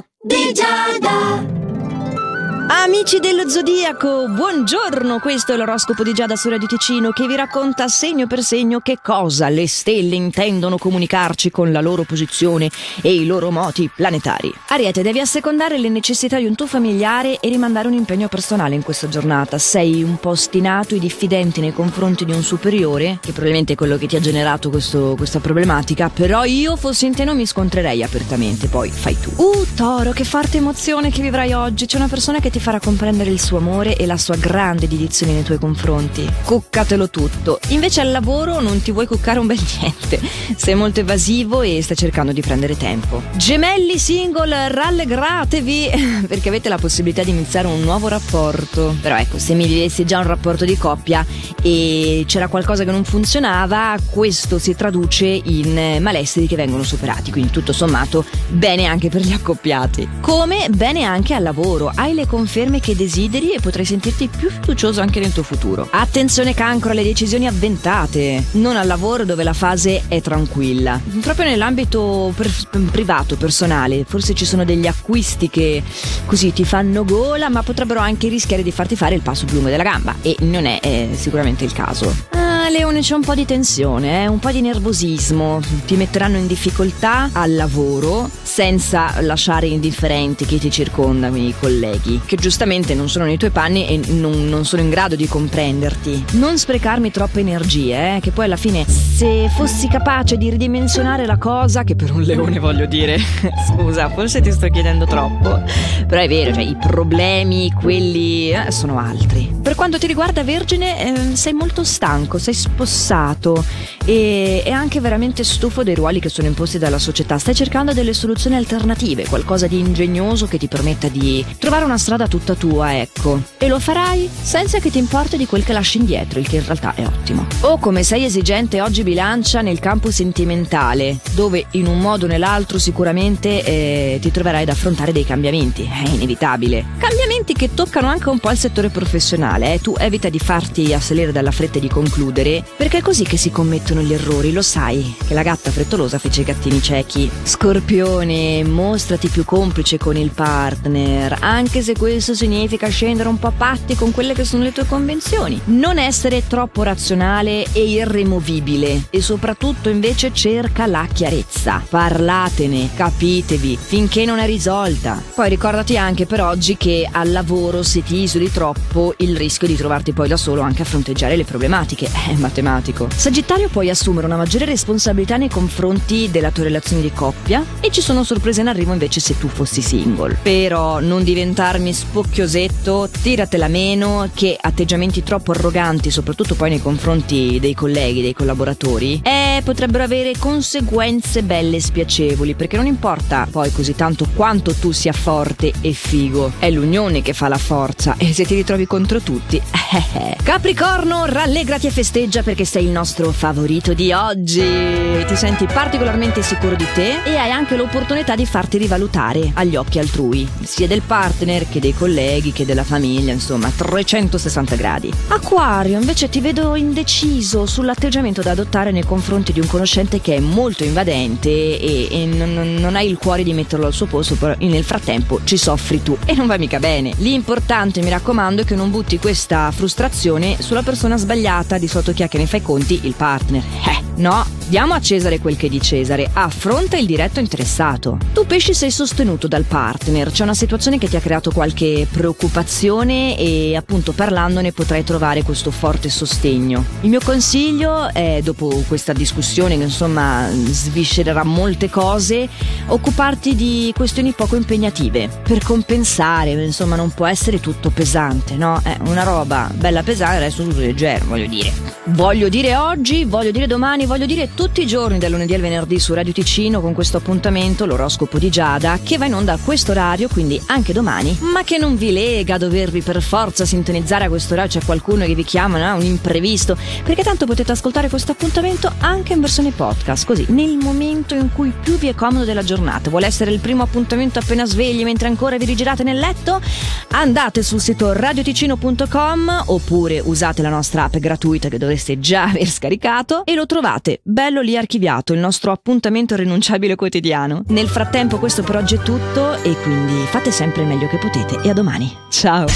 L'oroscopo di Giada. Amici dello Zodiaco, buongiorno! Questo è l'oroscopo di Giada su Radio Ticino che vi racconta segno per segno che cosa le stelle intendono comunicarci con la loro posizione e i loro moti planetari. Ariete, devi assecondare le necessità di un tuo familiare e rimandare un impegno personale in questa giornata. Sei un po' ostinato e diffidente nei confronti di un superiore, che probabilmente è quello che ti ha generato questo, questa problematica, però io fossi in te non mi scontrerei apertamente, poi fai tu. Uh, Toro, che forte emozione che vivrai oggi! C'è una persona che ti farà comprendere il suo amore e la sua grande dedizione nei tuoi confronti. Cuccatelo tutto. Invece al lavoro non ti vuoi cuccare un bel niente. Sei molto evasivo e stai cercando di prendere tempo. Gemelli single, rallegratevi perché avete la possibilità di iniziare un nuovo rapporto. Però ecco, se mi vivessi già un rapporto di coppia e c'era qualcosa che non funzionava, questo si traduce in malesseri che vengono superati. Quindi tutto sommato bene anche per gli accoppiati. Come bene anche al lavoro. Hai le conferme conferme che desideri e potrai sentirti più fiducioso anche nel tuo futuro. Attenzione cancro alle decisioni avventate, non al lavoro dove la fase è tranquilla. Proprio nell'ambito per- privato, personale, forse ci sono degli acquisti che così ti fanno gola, ma potrebbero anche rischiare di farti fare il passo più lungo della gamba e non è eh, sicuramente il caso. Ah, Leone, c'è un po' di tensione, eh? un po' di nervosismo. Ti metteranno in difficoltà al lavoro senza lasciare indifferenti chi ti circonda, quindi i colleghi, che giustamente non sono nei tuoi panni e non, non sono in grado di comprenderti. Non sprecarmi troppe energie, eh? che poi alla fine, se fossi capace di ridimensionare la cosa, che per un leone voglio dire, scusa, forse ti sto chiedendo troppo, però è vero, cioè i problemi, quelli eh, sono altri. Per quanto ti riguarda Vergine, eh, sei molto stanco, sei spossato e, e anche veramente stufo dei ruoli che sono imposti dalla società. Stai cercando delle soluzioni alternative, qualcosa di ingegnoso che ti permetta di trovare una strada tutta tua, ecco. E lo farai senza che ti importi di quel che lasci indietro, il che in realtà è ottimo. O come sei esigente oggi bilancia nel campo sentimentale, dove in un modo o nell'altro sicuramente eh, ti troverai ad affrontare dei cambiamenti, è inevitabile. Cambiamenti che toccano anche un po' il settore professionale, eh. tu evita di farti assalire dalla fretta di concludere, perché è così che si commettono gli errori, lo sai, che la gatta frettolosa fece i gattini ciechi. Scorpione, mostrati più complice con il partner, anche se questo significa scendere un po' a patti con quelle che sono le tue convenzioni. Non essere troppo razionale e irremovibile e soprattutto invece cerca la chiarezza. Parlatene, capitevi, finché non è risolta. Poi ricordati anche per oggi che al lavoro se ti isoli troppo il rischio di trovarti poi da solo anche a fronteggiare le problematiche è matematico. Sagittario puoi assumere una maggiore responsabilità nei confronti della tua relazione di coppia e ci sono sorprese in arrivo invece se tu fossi single. Però non diventarmi spocchiosetto, tiratela meno che atteggiamenti troppo arroganti, soprattutto poi nei confronti dei colleghi, dei collaboratori, eh, potrebbero avere conseguenze belle e spiacevoli, perché non importa poi così tanto quanto tu sia forte e figo, è l'unione che fa la forza e se ti ritrovi contro tutti, eh, eh. Capricorno, rallegrati e festeggia perché sei il nostro favorito di oggi. Ti senti particolarmente sicuro di te e hai anche l'opportunità di farti rivalutare agli occhi altrui, sia del partner che dei colleghi che della famiglia, insomma, 360 gradi. Acquario, invece ti vedo indeciso sull'atteggiamento da adottare nei confronti di un conoscente che è molto invadente e, e non, non hai il cuore di metterlo al suo posto, però nel frattempo ci soffri tu e non va mica bene. L'importante, mi raccomando, è che non butti questa frustrazione sulla persona sbagliata, di sotto chi è che ne fa i conti, il partner. Eh, no, diamo a Cesare quel che è di Cesare, affronta il diretto interessato. Tu pesci sei sostenuto dal partner, c'è una situazione che ti ha creato qualche preoccupazione e appunto parlandone potrai trovare questo forte sostegno. Il mio consiglio è, dopo questa discussione che insomma sviscererà molte cose, occuparti di questioni poco impegnative per compensare, insomma non può essere tutto pesante, no? È una roba bella pesante, adesso tutto leggero, voglio dire. Voglio dire oggi, voglio dire domani, voglio dire tutti i giorni dal lunedì al venerdì su Radio Ticino con questo appuntamento, l'oroscopo di Giada, che va in onda a questo orario, quindi anche domani, ma che non vi lega a dovervi per forza sintonizzare a questo orario, c'è qualcuno che vi chiama, no? un imprevisto, perché tanto potete ascoltare questo appuntamento anche in versione podcast, così, nel momento in cui più vi è comodo della giornata. Vuole essere il primo appuntamento appena svegli mentre ancora vi rigirate nel letto? Andate sul sito radioticino.com oppure usate la nostra app gratuita che dovreste già aver scaricato e lo trovate bello cervello lì archiviato, il nostro appuntamento rinunciabile quotidiano. Nel frattempo questo per oggi è tutto e quindi fate sempre il meglio che potete e a domani. Ciao!